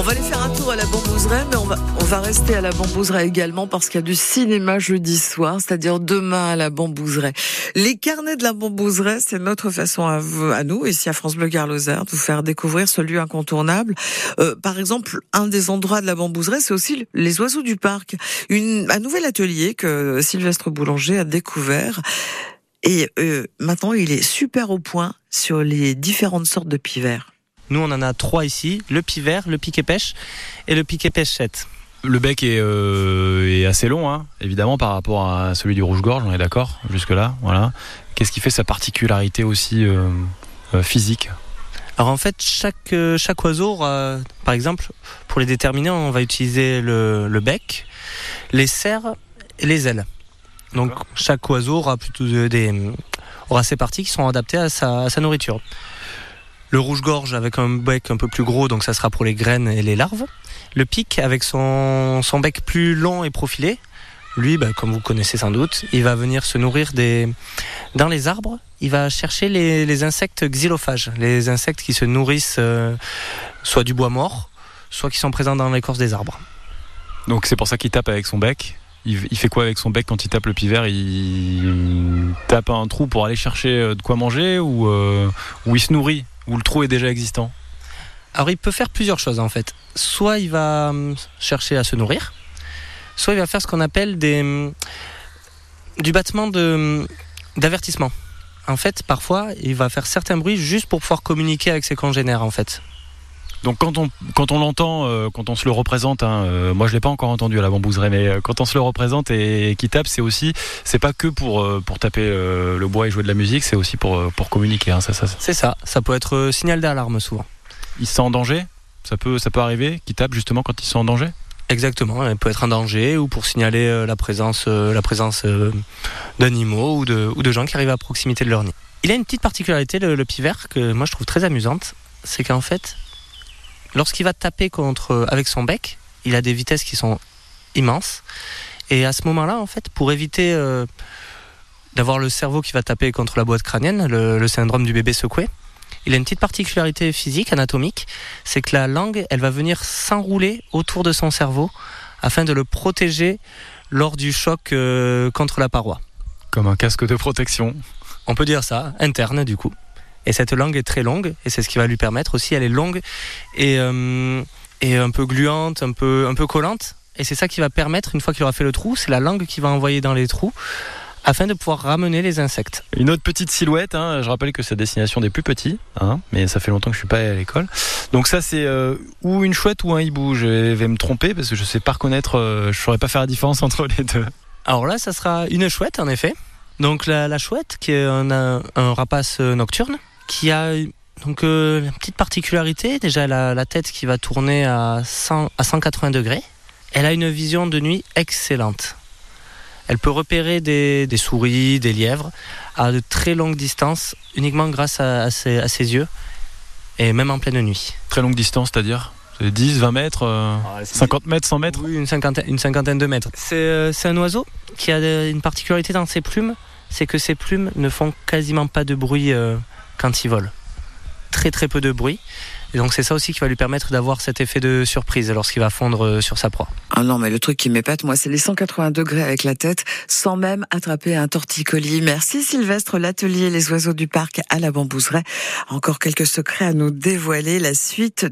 On va aller faire un tour à la Bambouseraie, mais on va, on va rester à la Bambouseraie également parce qu'il y a du cinéma jeudi soir, c'est-à-dire demain à la Bambouseraie. Les carnets de la Bambouseraie, c'est notre façon à, à, nous, ici à France Bleu Garloser, de vous faire découvrir ce lieu incontournable. Euh, par exemple, un des endroits de la Bambouseraie, c'est aussi les oiseaux du parc. Une, un nouvel atelier que Sylvestre Boulanger a découvert. Et euh, maintenant, il est super au point sur les différentes sortes de pivers. Nous, on en a trois ici le pivert, le piquet pêche et le piquet pêchette. Le bec est, euh, est assez long, hein, évidemment, par rapport à celui du rouge-gorge, on est d'accord, jusque-là. Voilà. Qu'est-ce qui fait sa particularité aussi euh, euh, physique? Alors en fait, chaque, euh, chaque oiseau, aura, par exemple, pour les déterminer, on va utiliser le, le bec, les serres et les ailes. Donc chaque oiseau aura plutôt des, aura ses parties qui sont adaptées à sa, à sa nourriture. Le rouge-gorge avec un bec un peu plus gros, donc ça sera pour les graines et les larves. Le pic avec son, son bec plus long et profilé, lui, bah, comme vous connaissez sans doute, il va venir se nourrir des... dans les arbres. Il va chercher les, les insectes xylophages, les insectes qui se nourrissent euh, soit du bois mort, soit qui sont présents dans l'écorce des arbres. Donc c'est pour ça qu'il tape avec son bec il, fait quoi avec son bec quand il tape le pivert? Il, tape un trou pour aller chercher euh, de quoi manger ou, euh, ou il se nourrit? Ou le trou est déjà existant Alors il peut faire plusieurs choses en fait. Soit il va hum, chercher à se nourrir, soit il va faire ce qu'on appelle des, hum, du battement hum, d'avertissement. En fait, parfois, il va faire certains bruits juste pour pouvoir communiquer avec ses congénères en fait. Donc quand on quand on l'entend, euh, quand on se le représente, hein, euh, moi je l'ai pas encore entendu à la bambouseraie, mais euh, quand on se le représente et, et qui tape, c'est aussi, c'est pas que pour pour taper le bois et jouer de la musique, c'est aussi pour pour communiquer. Hein, ça, ça, C'est ça. Ça peut être signal d'alarme souvent. Il se sent en danger? Ça peut ça peut arriver qu'il tape justement quand il se sent en danger? Exactement, il peut être en danger ou pour signaler la présence, la présence d'animaux ou de, ou de gens qui arrivent à proximité de leur nid. Il a une petite particularité, le, le pivert, que moi je trouve très amusante, c'est qu'en fait, lorsqu'il va taper contre, avec son bec, il a des vitesses qui sont immenses. Et à ce moment-là, en fait, pour éviter euh, d'avoir le cerveau qui va taper contre la boîte crânienne, le, le syndrome du bébé secoué, il a une petite particularité physique, anatomique, c'est que la langue, elle va venir s'enrouler autour de son cerveau afin de le protéger lors du choc euh, contre la paroi. Comme un casque de protection. On peut dire ça, interne du coup. Et cette langue est très longue, et c'est ce qui va lui permettre aussi, elle est longue et, euh, et un peu gluante, un peu, un peu collante. Et c'est ça qui va permettre, une fois qu'il aura fait le trou, c'est la langue qui va envoyer dans les trous afin de pouvoir ramener les insectes. Une autre petite silhouette, hein, je rappelle que c'est destination des plus petits, hein, mais ça fait longtemps que je suis pas allé à l'école. Donc ça c'est euh, ou une chouette ou un hibou, je vais me tromper parce que je sais pas reconnaître, euh, je saurais pas faire la différence entre les deux. Alors là, ça sera une chouette en effet. Donc la, la chouette qui est un, un, rapace nocturne qui a donc euh, une petite particularité, déjà la, la tête qui va tourner à, 100, à 180 degrés. Elle a une vision de nuit excellente. Elle peut repérer des, des, souris, des lièvres à de très longues distances uniquement grâce à, à, ses, à, ses, yeux et même en pleine nuit. Très longue distance, c'est-à-dire 10, 20 mètres, euh, ah, 50 mètres, 100 mètres Oui, une cinquantaine, une cinquantaine de mètres. C'est euh, un oiseau qui a une particularité dans ses plumes, c'est que ses plumes ne font quasiment pas de bruit quand il vole. Très très peu de bruit. Et donc c'est ça aussi qui va lui permettre d'avoir cet effet de surprise lorsqu'il va fondre sur sa proie. Ah non, mais le truc qui m'épate, moi, c'est les 180 degrés avec la tête, sans même attraper un torticolis. Merci Sylvestre, l'atelier Les Oiseaux du Parc à la Bambouseraie. Encore quelques secrets à nous dévoiler. La suite